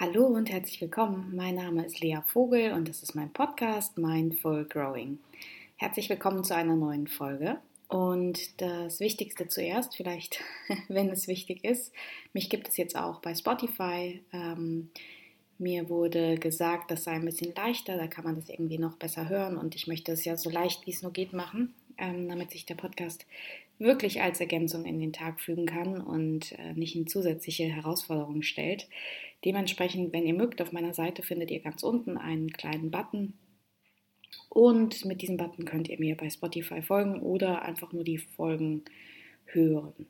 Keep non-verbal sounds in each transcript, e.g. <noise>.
Hallo und herzlich willkommen. Mein Name ist Lea Vogel und das ist mein Podcast Mindful Growing. Herzlich willkommen zu einer neuen Folge. Und das Wichtigste zuerst, vielleicht, <laughs> wenn es wichtig ist, mich gibt es jetzt auch bei Spotify. Ähm, mir wurde gesagt, das sei ein bisschen leichter, da kann man das irgendwie noch besser hören und ich möchte es ja so leicht wie es nur geht machen, ähm, damit sich der Podcast wirklich als Ergänzung in den Tag fügen kann und äh, nicht in zusätzliche Herausforderungen stellt. Dementsprechend, wenn ihr mögt, auf meiner Seite findet ihr ganz unten einen kleinen Button. Und mit diesem Button könnt ihr mir bei Spotify folgen oder einfach nur die Folgen hören.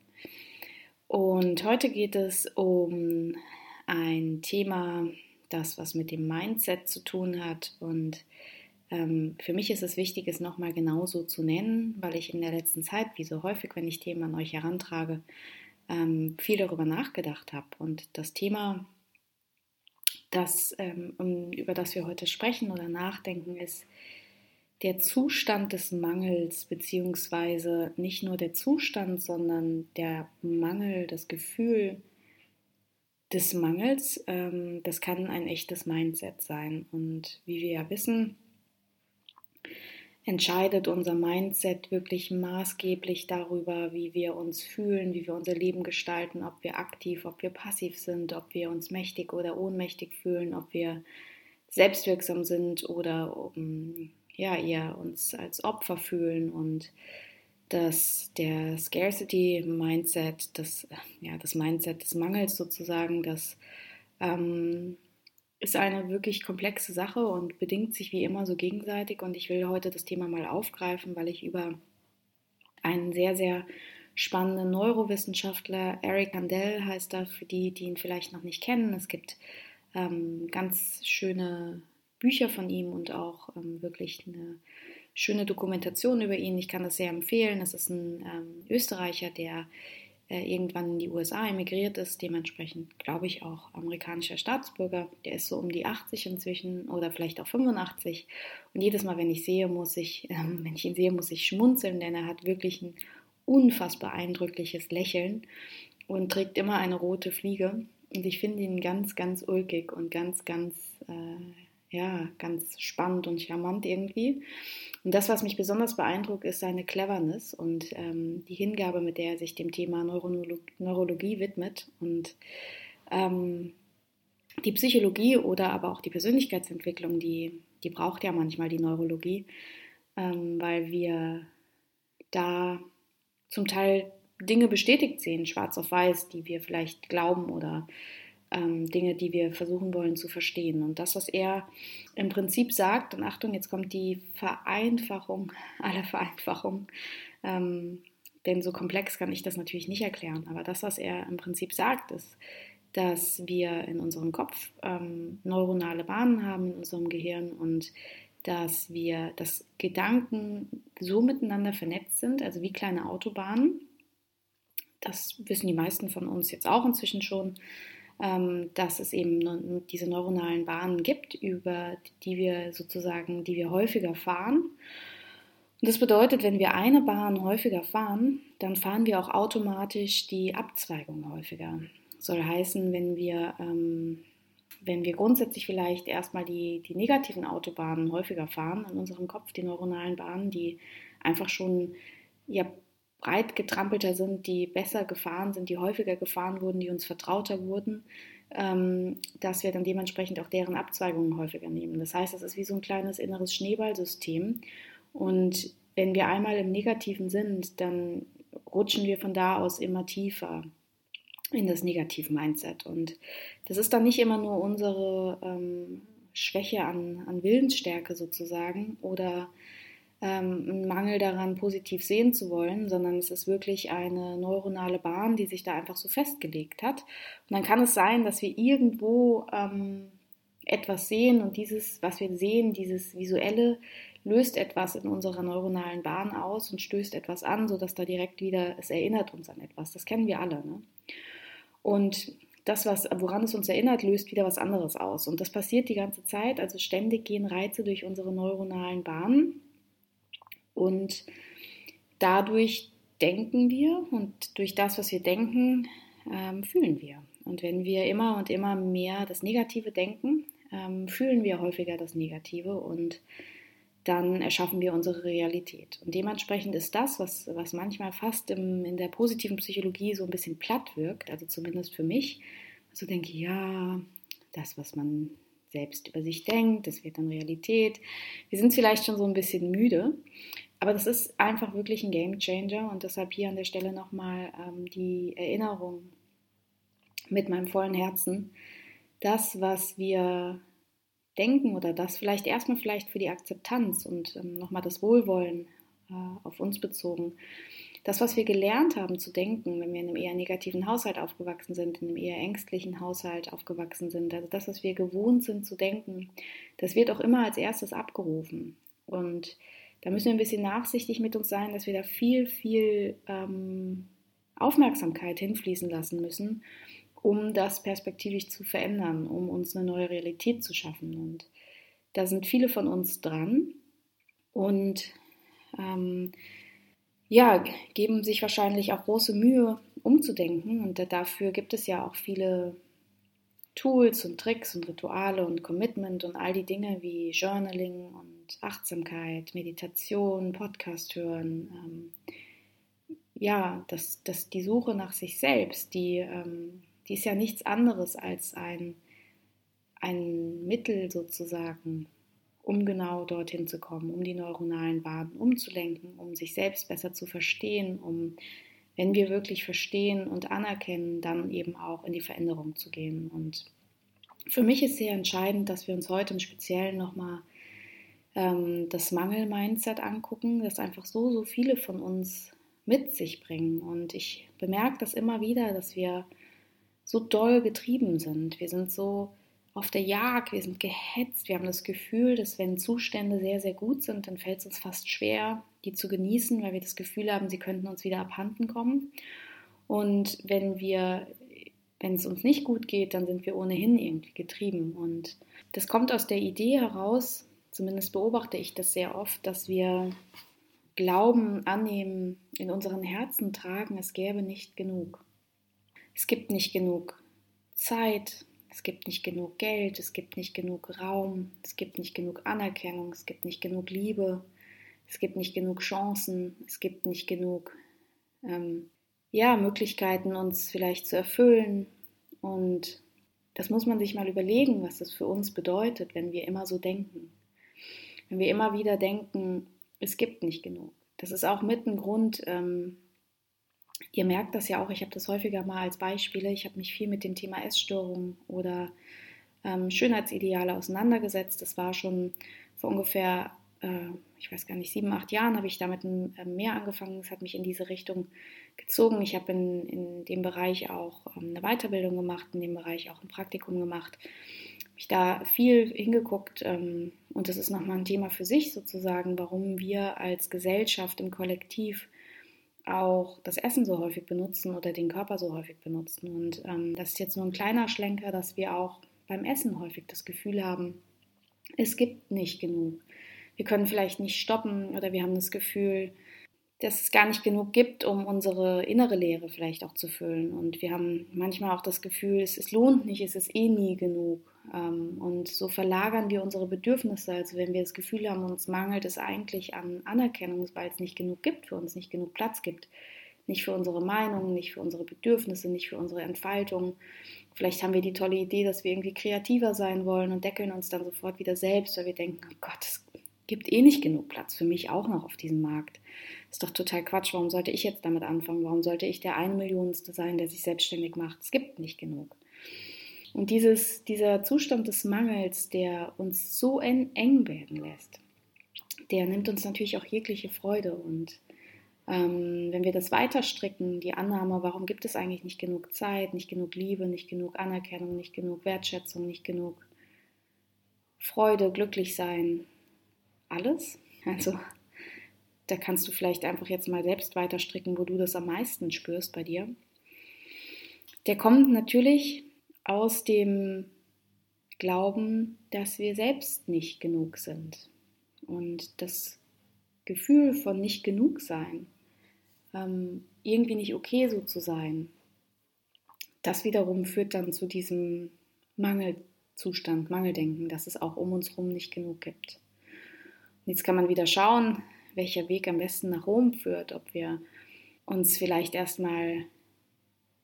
Und heute geht es um ein Thema, das was mit dem Mindset zu tun hat. Und ähm, für mich ist es wichtig, es nochmal genauso zu nennen, weil ich in der letzten Zeit, wie so häufig, wenn ich Themen an euch herantrage, ähm, viel darüber nachgedacht habe. Und das Thema das, ähm, über das wir heute sprechen oder nachdenken, ist der Zustand des Mangels, beziehungsweise nicht nur der Zustand, sondern der Mangel, das Gefühl des Mangels, ähm, das kann ein echtes Mindset sein. Und wie wir ja wissen, entscheidet unser Mindset wirklich maßgeblich darüber, wie wir uns fühlen, wie wir unser Leben gestalten, ob wir aktiv, ob wir passiv sind, ob wir uns mächtig oder ohnmächtig fühlen, ob wir selbstwirksam sind oder um, ja, eher uns als Opfer fühlen. Und dass der Scarcity Mindset, das, ja, das Mindset des Mangels sozusagen, das ähm, ist eine wirklich komplexe Sache und bedingt sich wie immer so gegenseitig. Und ich will heute das Thema mal aufgreifen, weil ich über einen sehr, sehr spannenden Neurowissenschaftler, Eric Kandel heißt er, für die, die ihn vielleicht noch nicht kennen. Es gibt ähm, ganz schöne Bücher von ihm und auch ähm, wirklich eine schöne Dokumentation über ihn. Ich kann das sehr empfehlen. Es ist ein ähm, Österreicher, der irgendwann in die USA emigriert ist, dementsprechend glaube ich auch amerikanischer Staatsbürger. Der ist so um die 80 inzwischen oder vielleicht auch 85. Und jedes Mal, wenn ich sehe, muss ich, <laughs> äh, wenn ich ihn sehe, muss ich schmunzeln, denn er hat wirklich ein unfassbar eindrückliches Lächeln und trägt immer eine rote Fliege. Und ich finde ihn ganz, ganz ulkig und ganz, ganz äh, ja, ganz spannend und charmant irgendwie. Und das, was mich besonders beeindruckt, ist seine Cleverness und ähm, die Hingabe, mit der er sich dem Thema Neurolog Neurologie widmet. Und ähm, die Psychologie oder aber auch die Persönlichkeitsentwicklung, die, die braucht ja manchmal die Neurologie, ähm, weil wir da zum Teil Dinge bestätigt sehen, schwarz auf weiß, die wir vielleicht glauben oder ähm, Dinge, die wir versuchen wollen zu verstehen. Und das, was er im Prinzip sagt, und Achtung, jetzt kommt die Vereinfachung <laughs> aller Vereinfachung, ähm, denn so komplex kann ich das natürlich nicht erklären, aber das, was er im Prinzip sagt, ist, dass wir in unserem Kopf ähm, neuronale Bahnen haben in unserem Gehirn und dass wir, dass Gedanken so miteinander vernetzt sind, also wie kleine Autobahnen. Das wissen die meisten von uns jetzt auch inzwischen schon. Ähm, dass es eben diese neuronalen Bahnen gibt, über die wir sozusagen, die wir häufiger fahren. Und das bedeutet, wenn wir eine Bahn häufiger fahren, dann fahren wir auch automatisch die Abzweigung häufiger. Soll heißen, wenn wir, ähm, wenn wir grundsätzlich vielleicht erstmal die, die negativen Autobahnen häufiger fahren in unserem Kopf, die neuronalen Bahnen, die einfach schon ja, breit getrampelter sind, die besser gefahren sind, die häufiger gefahren wurden, die uns vertrauter wurden, ähm, dass wir dann dementsprechend auch deren Abzweigungen häufiger nehmen. Das heißt, es ist wie so ein kleines inneres Schneeballsystem. Und wenn wir einmal im Negativen sind, dann rutschen wir von da aus immer tiefer in das Negativ-Mindset. Und das ist dann nicht immer nur unsere ähm, Schwäche an, an Willensstärke sozusagen oder ähm, ein Mangel daran, positiv sehen zu wollen, sondern es ist wirklich eine neuronale Bahn, die sich da einfach so festgelegt hat. Und dann kann es sein, dass wir irgendwo ähm, etwas sehen und dieses, was wir sehen, dieses visuelle, löst etwas in unserer neuronalen Bahn aus und stößt etwas an, sodass da direkt wieder, es erinnert uns an etwas. Das kennen wir alle. Ne? Und das, was, woran es uns erinnert, löst wieder was anderes aus. Und das passiert die ganze Zeit. Also ständig gehen Reize durch unsere neuronalen Bahnen und dadurch denken wir und durch das, was wir denken, ähm, fühlen wir. Und wenn wir immer und immer mehr das Negative denken, ähm, fühlen wir häufiger das Negative und dann erschaffen wir unsere Realität. Und dementsprechend ist das, was, was manchmal fast im, in der positiven Psychologie so ein bisschen platt wirkt, also zumindest für mich, so denke, ja, das, was man selbst über sich denkt, das wird dann Realität. Wir sind vielleicht schon so ein bisschen müde, aber das ist einfach wirklich ein Game Changer und deshalb hier an der Stelle nochmal ähm, die Erinnerung mit meinem vollen Herzen. Das, was wir denken oder das vielleicht erstmal vielleicht für die Akzeptanz und ähm, nochmal das Wohlwollen äh, auf uns bezogen. Das, was wir gelernt haben zu denken, wenn wir in einem eher negativen Haushalt aufgewachsen sind, in einem eher ängstlichen Haushalt aufgewachsen sind, also das, was wir gewohnt sind zu denken, das wird auch immer als erstes abgerufen. Und da müssen wir ein bisschen nachsichtig mit uns sein, dass wir da viel, viel ähm, Aufmerksamkeit hinfließen lassen müssen, um das perspektivisch zu verändern, um uns eine neue Realität zu schaffen. Und da sind viele von uns dran und ähm, ja, geben sich wahrscheinlich auch große Mühe, umzudenken. Und dafür gibt es ja auch viele Tools und Tricks und Rituale und Commitment und all die Dinge wie Journaling und Achtsamkeit, Meditation, Podcast hören. Ähm, ja, das, das, die Suche nach sich selbst, die, ähm, die ist ja nichts anderes als ein, ein Mittel sozusagen, um genau dorthin zu kommen, um die neuronalen Bahnen umzulenken, um sich selbst besser zu verstehen, um, wenn wir wirklich verstehen und anerkennen, dann eben auch in die Veränderung zu gehen. Und für mich ist sehr entscheidend, dass wir uns heute im Speziellen nochmal ähm, das Mangel-Mindset angucken, das einfach so, so viele von uns mit sich bringen. Und ich bemerke das immer wieder, dass wir so doll getrieben sind. Wir sind so auf der Jagd, wir sind gehetzt, wir haben das Gefühl, dass wenn Zustände sehr, sehr gut sind, dann fällt es uns fast schwer, die zu genießen, weil wir das Gefühl haben, sie könnten uns wieder abhanden kommen. Und wenn wir, wenn es uns nicht gut geht, dann sind wir ohnehin irgendwie getrieben. Und das kommt aus der Idee heraus, zumindest beobachte ich das sehr oft, dass wir glauben, annehmen, in unseren Herzen tragen, es gäbe nicht genug. Es gibt nicht genug Zeit, es gibt nicht genug Geld, es gibt nicht genug Raum, es gibt nicht genug Anerkennung, es gibt nicht genug Liebe, es gibt nicht genug Chancen, es gibt nicht genug ähm, ja, Möglichkeiten, uns vielleicht zu erfüllen. Und das muss man sich mal überlegen, was das für uns bedeutet, wenn wir immer so denken. Wenn wir immer wieder denken, es gibt nicht genug. Das ist auch mit ein Grund, ähm, ihr merkt das ja auch, ich habe das häufiger mal als Beispiele, ich habe mich viel mit dem Thema Essstörungen oder ähm, Schönheitsideale auseinandergesetzt. Das war schon vor ungefähr, äh, ich weiß gar nicht, sieben, acht Jahren habe ich damit äh, mehr angefangen. Es hat mich in diese Richtung gezogen. Ich habe in, in dem Bereich auch ähm, eine Weiterbildung gemacht, in dem Bereich auch ein Praktikum gemacht. Ich da viel hingeguckt ähm, und das ist nochmal ein Thema für sich sozusagen, warum wir als Gesellschaft im Kollektiv auch das Essen so häufig benutzen oder den Körper so häufig benutzen. Und ähm, das ist jetzt nur ein kleiner Schlenker, dass wir auch beim Essen häufig das Gefühl haben, es gibt nicht genug. Wir können vielleicht nicht stoppen oder wir haben das Gefühl, dass es gar nicht genug gibt, um unsere innere Leere vielleicht auch zu füllen. Und wir haben manchmal auch das Gefühl, es, es lohnt nicht, es ist eh nie genug. Ähm, und so verlagern wir unsere Bedürfnisse. Also wenn wir das Gefühl haben, uns mangelt es eigentlich an Anerkennung, weil es nicht genug gibt, für uns nicht genug Platz gibt. Nicht für unsere Meinung, nicht für unsere Bedürfnisse, nicht für unsere Entfaltung. Vielleicht haben wir die tolle Idee, dass wir irgendwie kreativer sein wollen und deckeln uns dann sofort wieder selbst, weil wir denken, oh Gott, es gibt eh nicht genug Platz für mich auch noch auf diesem Markt. Ist doch total Quatsch. Warum sollte ich jetzt damit anfangen? Warum sollte ich der eine Millionste sein, der sich selbstständig macht? Es gibt nicht genug. Und dieses, dieser Zustand des Mangels, der uns so eng werden lässt, der nimmt uns natürlich auch jegliche Freude. Und ähm, wenn wir das weiter stricken, die Annahme, warum gibt es eigentlich nicht genug Zeit, nicht genug Liebe, nicht genug Anerkennung, nicht genug Wertschätzung, nicht genug Freude, glücklich sein, alles. Also da kannst du vielleicht einfach jetzt mal selbst weiter stricken, wo du das am meisten spürst bei dir. Der kommt natürlich aus dem Glauben, dass wir selbst nicht genug sind. Und das Gefühl von nicht genug sein, ähm, irgendwie nicht okay so zu sein, das wiederum führt dann zu diesem Mangelzustand, Mangeldenken, dass es auch um uns herum nicht genug gibt. Jetzt kann man wieder schauen, welcher Weg am besten nach Rom führt, ob wir uns vielleicht erstmal,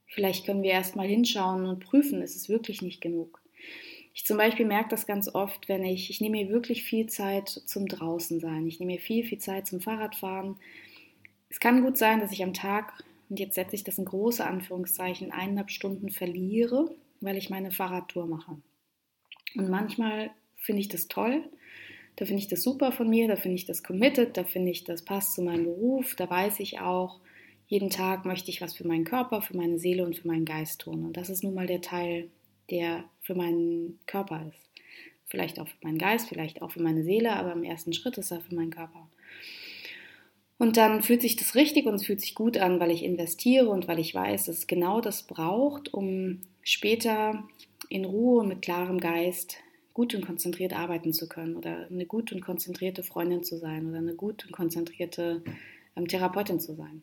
vielleicht können wir erstmal hinschauen und prüfen, ist es wirklich nicht genug. Ich zum Beispiel merke das ganz oft, wenn ich, ich nehme mir wirklich viel Zeit zum Draußensein. Ich nehme mir viel, viel Zeit zum Fahrradfahren. Es kann gut sein, dass ich am Tag, und jetzt setze ich das in große Anführungszeichen, eineinhalb Stunden verliere, weil ich meine Fahrradtour mache. Und manchmal finde ich das toll, da finde ich das super von mir, da finde ich das committed, da finde ich, das passt zu meinem Beruf, da weiß ich auch, jeden Tag möchte ich was für meinen Körper, für meine Seele und für meinen Geist tun. Und das ist nun mal der Teil, der für meinen Körper ist. Vielleicht auch für meinen Geist, vielleicht auch für meine Seele, aber im ersten Schritt ist er für meinen Körper. Und dann fühlt sich das richtig und es fühlt sich gut an, weil ich investiere und weil ich weiß, dass es genau das braucht, um später in Ruhe mit klarem Geist gut und konzentriert arbeiten zu können oder eine gut und konzentrierte Freundin zu sein oder eine gut und konzentrierte ähm, Therapeutin zu sein.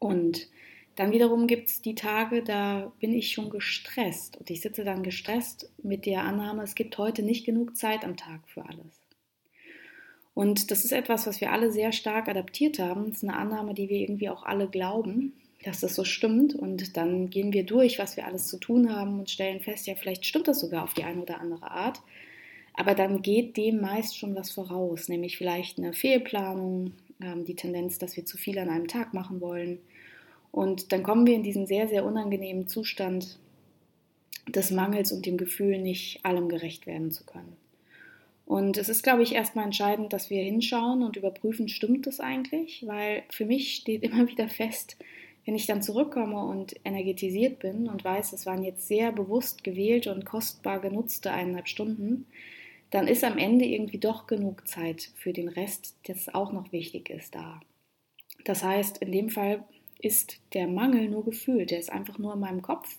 Und dann wiederum gibt es die Tage, da bin ich schon gestresst und ich sitze dann gestresst mit der Annahme, es gibt heute nicht genug Zeit am Tag für alles. Und das ist etwas, was wir alle sehr stark adaptiert haben. Das ist eine Annahme, die wir irgendwie auch alle glauben, dass das so stimmt. Und dann gehen wir durch, was wir alles zu tun haben und stellen fest, ja, vielleicht stimmt das sogar auf die eine oder andere Art. Aber dann geht dem meist schon was voraus, nämlich vielleicht eine Fehlplanung, ähm, die Tendenz, dass wir zu viel an einem Tag machen wollen und dann kommen wir in diesen sehr, sehr unangenehmen Zustand des Mangels und dem Gefühl, nicht allem gerecht werden zu können. Und es ist, glaube ich, erstmal entscheidend, dass wir hinschauen und überprüfen, stimmt das eigentlich? Weil für mich steht <laughs> immer wieder fest, wenn ich dann zurückkomme und energetisiert bin und weiß, es waren jetzt sehr bewusst gewählte und kostbar genutzte eineinhalb Stunden, dann ist am Ende irgendwie doch genug Zeit für den Rest, das auch noch wichtig ist, da. Das heißt, in dem Fall ist der Mangel nur gefühlt, der ist einfach nur in meinem Kopf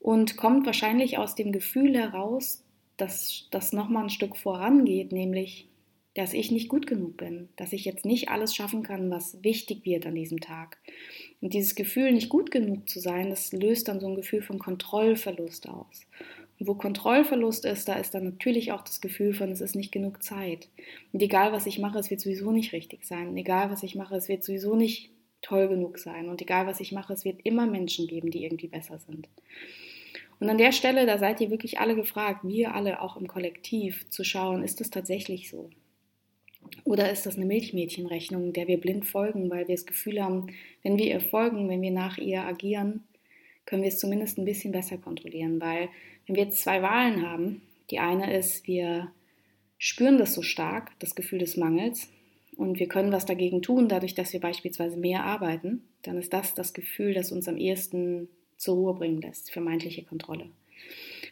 und kommt wahrscheinlich aus dem Gefühl heraus, dass das nochmal ein Stück vorangeht, nämlich, dass ich nicht gut genug bin, dass ich jetzt nicht alles schaffen kann, was wichtig wird an diesem Tag. Und dieses Gefühl, nicht gut genug zu sein, das löst dann so ein Gefühl von Kontrollverlust aus. Und wo Kontrollverlust ist, da ist dann natürlich auch das Gefühl von, es ist nicht genug Zeit. Und egal, was ich mache, es wird sowieso nicht richtig sein. Und egal, was ich mache, es wird sowieso nicht toll genug sein. Und egal, was ich mache, es wird immer Menschen geben, die irgendwie besser sind. Und an der Stelle, da seid ihr wirklich alle gefragt, wir alle auch im Kollektiv, zu schauen, ist das tatsächlich so? Oder ist das eine Milchmädchenrechnung, der wir blind folgen, weil wir das Gefühl haben, wenn wir ihr folgen, wenn wir nach ihr agieren, können wir es zumindest ein bisschen besser kontrollieren. Weil wenn wir jetzt zwei Wahlen haben, die eine ist, wir spüren das so stark, das Gefühl des Mangels, und wir können was dagegen tun, dadurch, dass wir beispielsweise mehr arbeiten, dann ist das das Gefühl, das uns am ehesten zur Ruhe bringen lässt, vermeintliche Kontrolle.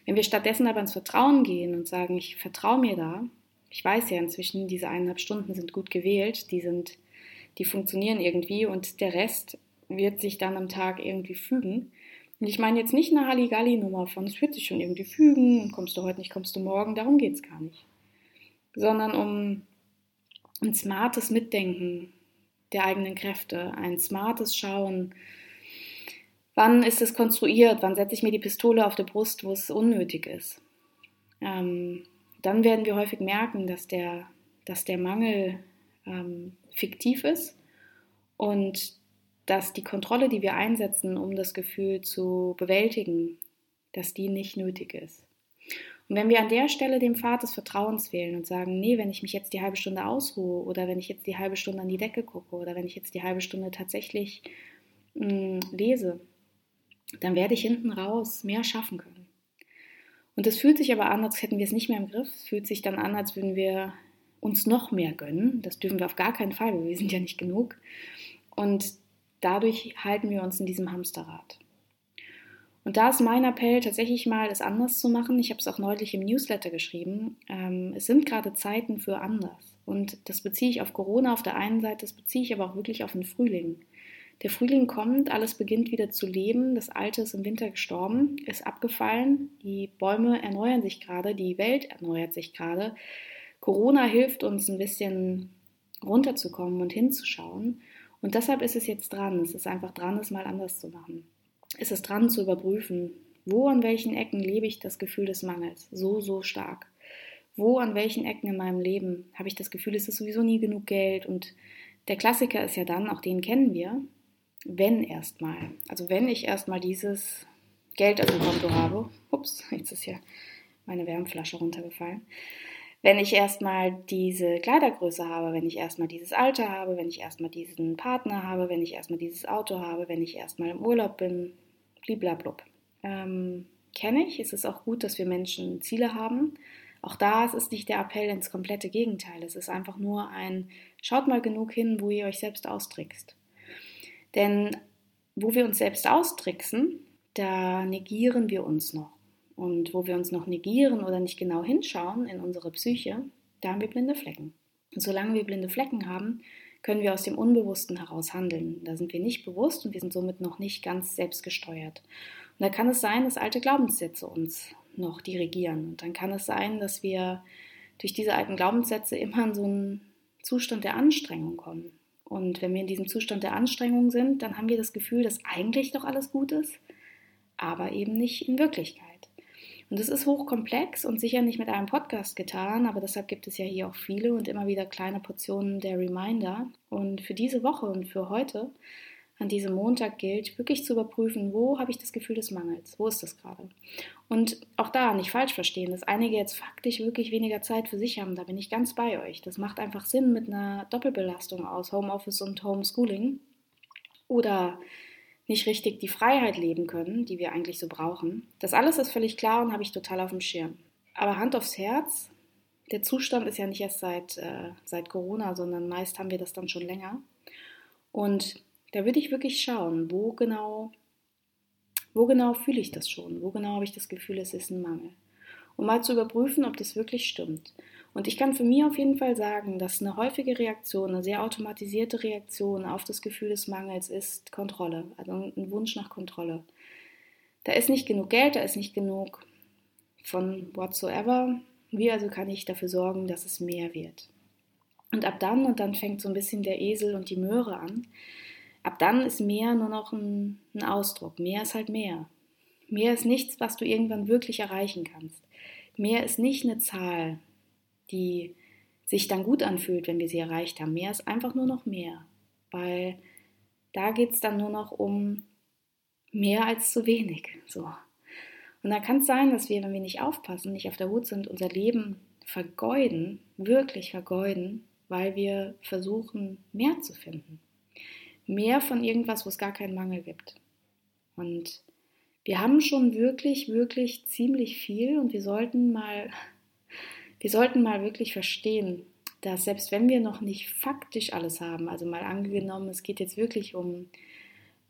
Wenn wir stattdessen aber ins Vertrauen gehen und sagen, ich vertraue mir da, ich weiß ja inzwischen, diese eineinhalb Stunden sind gut gewählt, die sind, die funktionieren irgendwie und der Rest wird sich dann am Tag irgendwie fügen. Und ich meine jetzt nicht eine Halligalli-Nummer von, es wird sich schon irgendwie fügen und kommst du heute nicht, kommst du morgen, darum geht es gar nicht. Sondern um ein smartes Mitdenken der eigenen Kräfte, ein smartes Schauen, wann ist es konstruiert, wann setze ich mir die Pistole auf die Brust, wo es unnötig ist. Ähm, dann werden wir häufig merken, dass der, dass der Mangel ähm, fiktiv ist und dass die Kontrolle, die wir einsetzen, um das Gefühl zu bewältigen, dass die nicht nötig ist. Und wenn wir an der Stelle dem Pfad des Vertrauens wählen und sagen, nee, wenn ich mich jetzt die halbe Stunde ausruhe oder wenn ich jetzt die halbe Stunde an die Decke gucke oder wenn ich jetzt die halbe Stunde tatsächlich mh, hm, lese, dann werde ich hinten raus mehr schaffen können. Und es fühlt sich aber an, als hätten wir es nicht mehr im Griff. Es fühlt sich dann an, als würden wir uns noch mehr gönnen. Das dürfen wir auf gar keinen Fall, weil wir sind ja nicht genug. Und dadurch halten wir uns in diesem Hamsterrad. Und da ist mein Appell, tatsächlich mal es anders zu machen. Ich habe es auch neulich im Newsletter geschrieben. Ähm, es sind gerade Zeiten für anders. Und das beziehe ich auf Corona auf der einen Seite, das beziehe ich aber auch wirklich auf den Frühling. Der Frühling kommt, alles beginnt wieder zu leben, das Alte ist im Winter gestorben, ist abgefallen, die Bäume erneuern sich gerade, die Welt erneuert sich gerade. Corona hilft uns ein bisschen runterzukommen und hinzuschauen. Und deshalb ist es jetzt dran. Es ist einfach dran, es mal anders zu machen. ist es dran zu überprüfen, wo an welchen Ecken lebe ich das Gefühl des Mangels so, so stark. Wo an welchen Ecken in meinem Leben habe ich das Gefühl, es ist sowieso nie genug Geld. Und der Klassiker ist ja dann, auch den kennen wir, wenn erstmal. Also wenn ich erstmal dieses Geld auf dem Konto habe, ups, <laughs> jetzt ist hier meine Wärmflasche runtergefallen. Wenn ich erstmal diese Kleidergröße habe, wenn ich erstmal dieses Alter habe, wenn ich erstmal diesen Partner habe, wenn ich erstmal dieses Auto habe, wenn ich erstmal im Urlaub bin, bliblablub. Ähm, Kenne ich. Es ist auch gut, dass wir Menschen Ziele haben. Auch da ist es nicht der Appell ins komplette Gegenteil. Es ist einfach nur ein, schaut mal genug hin, wo ihr euch selbst austrickst. Denn wo wir uns selbst austricksen, da negieren wir uns noch. Und wo wir uns noch negieren oder nicht genau hinschauen in unsere Psyche, da haben wir blinde Flecken. Und solange wir blinde Flecken haben, können wir aus dem Unbewussten heraus handeln. Da sind wir nicht bewusst und wir sind somit noch nicht ganz selbstgesteuert. Und da kann es sein, dass alte Glaubenssätze uns noch dirigieren. Und dann kann es sein, dass wir durch diese alten Glaubenssätze immer in so einen Zustand der Anstrengung kommen. Und wenn wir in diesem Zustand der Anstrengung sind, dann haben wir das Gefühl, dass eigentlich doch alles gut ist, aber eben nicht in Wirklichkeit. Und es ist hochkomplex und sicher nicht mit einem Podcast getan, aber deshalb gibt es ja hier auch viele und immer wieder kleine Portionen der Reminder. Und für diese Woche und für heute, an diesem Montag gilt, wirklich zu überprüfen, wo habe ich das Gefühl des Mangels, wo ist das gerade. Und auch da nicht falsch verstehen, dass einige jetzt faktisch wirklich weniger Zeit für sich haben, da bin ich ganz bei euch. Das macht einfach Sinn mit einer Doppelbelastung aus Homeoffice und Homeschooling. Oder nicht richtig die Freiheit leben können, die wir eigentlich so brauchen. Das alles ist völlig klar und habe ich total auf dem Schirm. Aber Hand aufs Herz, der Zustand ist ja nicht erst seit, äh, seit Corona, sondern meist haben wir das dann schon länger. Und da würde ich wirklich schauen, wo genau, wo genau fühle ich das schon, wo genau habe ich das Gefühl, es ist ein Mangel. Um mal zu überprüfen, ob das wirklich stimmt. Und ich kann für mich auf jeden Fall sagen, dass eine häufige Reaktion, eine sehr automatisierte Reaktion auf das Gefühl des Mangels ist Kontrolle, also ein Wunsch nach Kontrolle. Da ist nicht genug Geld, da ist nicht genug von whatsoever. Wie also kann ich dafür sorgen, dass es mehr wird? Und ab dann, und dann fängt so ein bisschen der Esel und die Möhre an, ab dann ist mehr nur noch ein, ein Ausdruck. Mehr ist halt mehr. Mehr ist nichts, was du irgendwann wirklich erreichen kannst. Mehr ist nicht eine Zahl, die sich dann gut anfühlt, wenn wir sie erreicht haben. Mehr ist einfach nur noch mehr, weil da geht es dann nur noch um mehr als zu wenig. So. Und da kann es sein, dass wir, wenn wir nicht aufpassen, nicht auf der Hut sind, unser Leben vergeuden, wirklich vergeuden, weil wir versuchen, mehr zu finden. Mehr von irgendwas, wo es gar keinen Mangel gibt. Und wir haben schon wirklich, wirklich ziemlich viel und wir sollten mal <laughs> wir sollten mal wirklich verstehen, dass selbst wenn wir noch nicht faktisch alles haben, also mal angenommen, es geht jetzt wirklich um,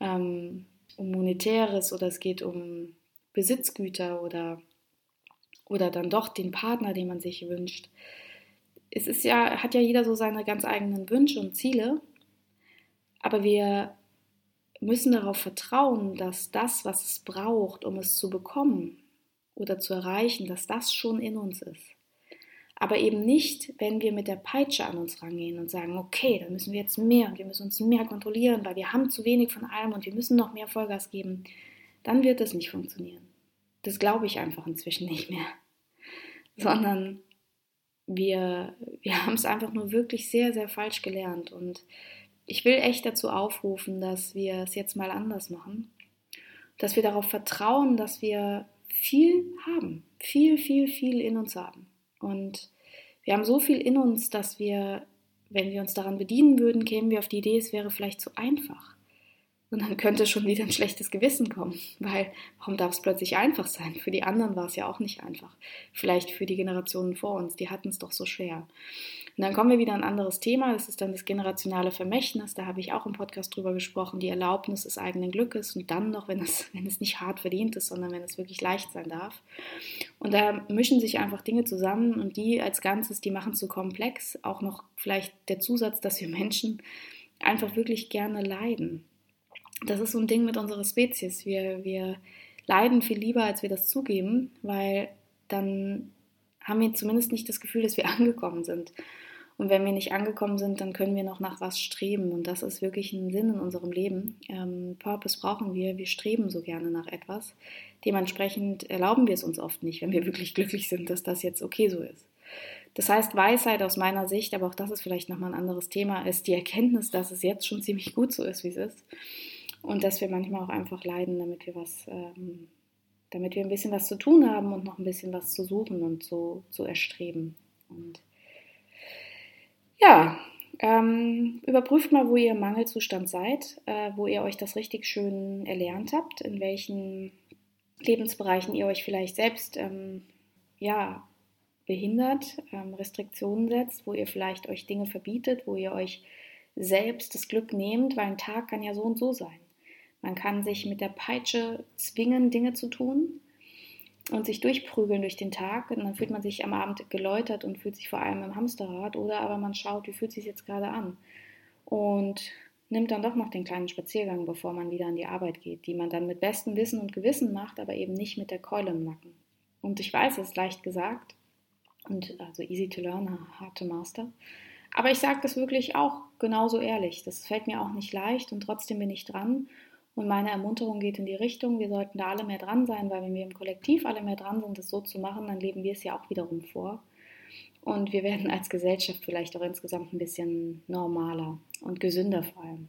ähm, um monetäres oder es geht um Besitzgüter oder, oder dann doch den Partner, den man sich wünscht. Es ist ja, hat ja jeder so seine ganz eigenen Wünsche und Ziele, aber wir müssen darauf vertrauen, dass das, was es braucht, um es zu bekommen oder zu erreichen, dass das schon in uns ist. Aber eben nicht, wenn wir mit der Peitsche an uns rangehen und sagen, okay, dann müssen wir jetzt mehr und wir müssen uns mehr kontrollieren, weil wir haben zu wenig von allem und wir müssen noch mehr Vollgas geben. Dann wird das nicht funktionieren. Das glaube ich einfach inzwischen nicht mehr. <laughs> Sondern wir, wir haben es einfach nur wirklich sehr, sehr falsch gelernt. Und ich will echt dazu aufrufen, dass wir es jetzt mal anders machen. Dass wir darauf vertrauen, dass wir viel haben. Viel, viel, viel in uns haben. Und wir haben so viel in uns, dass wir, wenn wir uns daran bedienen würden, kämen wir auf die Idee, es wäre vielleicht zu einfach. Und dann könnte schon wieder ein schlechtes Gewissen kommen, weil warum darf es plötzlich einfach sein? Für die anderen war es ja auch nicht einfach. Vielleicht für die Generationen vor uns, die hatten es doch so schwer. Und dann kommen wir wieder an ein anderes Thema, das ist dann das generationale Vermächtnis. Da habe ich auch im Podcast drüber gesprochen, die Erlaubnis des eigenen Glückes und dann noch, wenn es, wenn es nicht hart verdient ist, sondern wenn es wirklich leicht sein darf. Und da mischen sich einfach Dinge zusammen und die als Ganzes, die machen es so komplex. Auch noch vielleicht der Zusatz, dass wir Menschen einfach wirklich gerne leiden das ist so ein Ding mit unserer Spezies. Wir, wir leiden viel lieber, als wir das zugeben, weil dann haben wir zumindest nicht das Gefühl, dass wir <laughs> angekommen sind. Und wenn wir nicht angekommen sind, dann können wir noch nach was streben. Und das ist wirklich ein Sinn in unserem Leben. Ähm, Purpose brauchen wir. Wir streben so gerne nach etwas. Dementsprechend erlauben wir es uns oft nicht, wenn wir <laughs> wirklich glücklich sind, dass das jetzt okay so ist. Das heißt, Weisheit aus meiner Sicht, aber auch das ist vielleicht nochmal ein anderes Thema, ist die Erkenntnis, dass es jetzt schon ziemlich gut so ist, wie es ist. Und dass wir manchmal auch einfach leiden, damit wir was, ähm, damit wir ein bisschen was zu tun haben und noch ein bisschen was zu suchen und so zu erstreben. Und ja, ähm, überprüft mal, wo ihr im Mangelzustand seid, äh, wo ihr euch das richtig schön erlernt habt, in welchen Lebensbereichen ihr euch vielleicht selbst ähm, ja, behindert, ähm, Restriktionen setzt, wo ihr vielleicht euch Dinge verbietet, wo ihr euch selbst das Glück nehmt, weil ein Tag kann ja so und so sein. Man kann sich mit der Peitsche zwingen, Dinge zu tun und sich durchprügeln durch den Tag und dann fühlt man sich am Abend geläutert und fühlt sich vor allem im Hamsterrad oder aber man schaut, wie fühlt sich jetzt gerade an und nimmt dann doch noch den kleinen Spaziergang, bevor man wieder an die Arbeit geht, die man dann mit bestem Wissen und Gewissen macht, aber eben nicht mit der Keule im Nacken. Und ich weiß, es ist leicht gesagt, und also easy to learn, hard to master. Aber ich sage das wirklich auch genauso ehrlich. Das fällt mir auch nicht leicht und trotzdem bin ich dran. Und meine Ermunterung geht in die Richtung, wir sollten da alle mehr dran sein, weil wenn wir im Kollektiv alle mehr dran sind, das so zu machen, dann leben wir es ja auch wiederum vor. Und wir werden als Gesellschaft vielleicht auch insgesamt ein bisschen normaler und gesünder vor allem.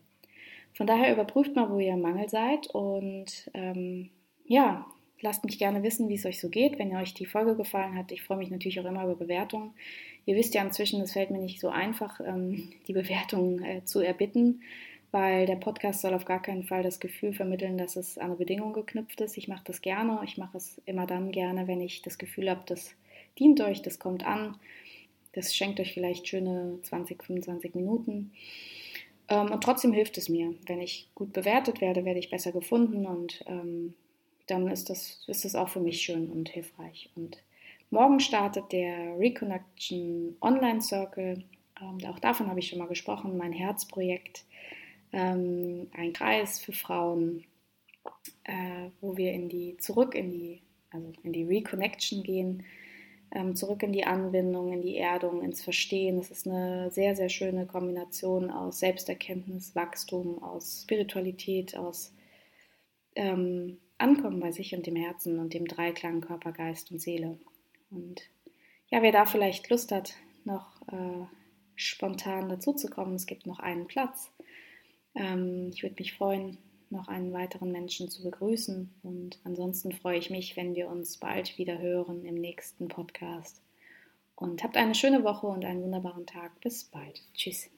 Von daher überprüft mal, wo ihr im Mangel seid und ähm, ja, Lasst mich gerne wissen, wie es euch so geht, wenn euch die Folge gefallen hat. Ich freue mich natürlich auch immer über Bewertungen. Ihr wisst ja inzwischen, es fällt mir nicht so einfach, ähm, die Bewertungen äh, zu erbitten, weil der Podcast soll auf gar keinen Fall das Gefühl vermitteln, dass es an eine Bedingung geknüpft ist. Ich mache das gerne. Ich mache es immer dann gerne, wenn ich das Gefühl habe, das dient euch, das kommt an. Das schenkt euch vielleicht schöne 20, 25 Minuten. Ähm, und trotzdem hilft es mir. Wenn ich gut bewertet werde, werde ich besser gefunden und ähm, dann ist das, ist das auch für mich schön und hilfreich. Und morgen startet der Reconnection Online Circle. Ähm, auch davon habe ich schon mal gesprochen, mein Herzprojekt. Ähm, ein Kreis für Frauen, äh, wo wir in die, zurück in die, also in die Reconnection gehen, ähm, zurück in die Anbindung, in die Erdung, ins Verstehen. Das ist eine sehr, sehr schöne Kombination aus Selbsterkenntnis, Wachstum, aus Spiritualität, aus ähm, Ankommen bei sich und dem Herzen und dem Dreiklang Körper, Geist und Seele. Und ja, wer da vielleicht Lust hat, noch äh, spontan dazuzukommen, es gibt noch einen Platz. Ähm, ich würde mich freuen, noch einen weiteren Menschen zu begrüßen. Und ansonsten freue ich mich, wenn wir uns bald wieder hören im nächsten Podcast. Und habt eine schöne Woche und einen wunderbaren Tag. Bis bald. Tschüss.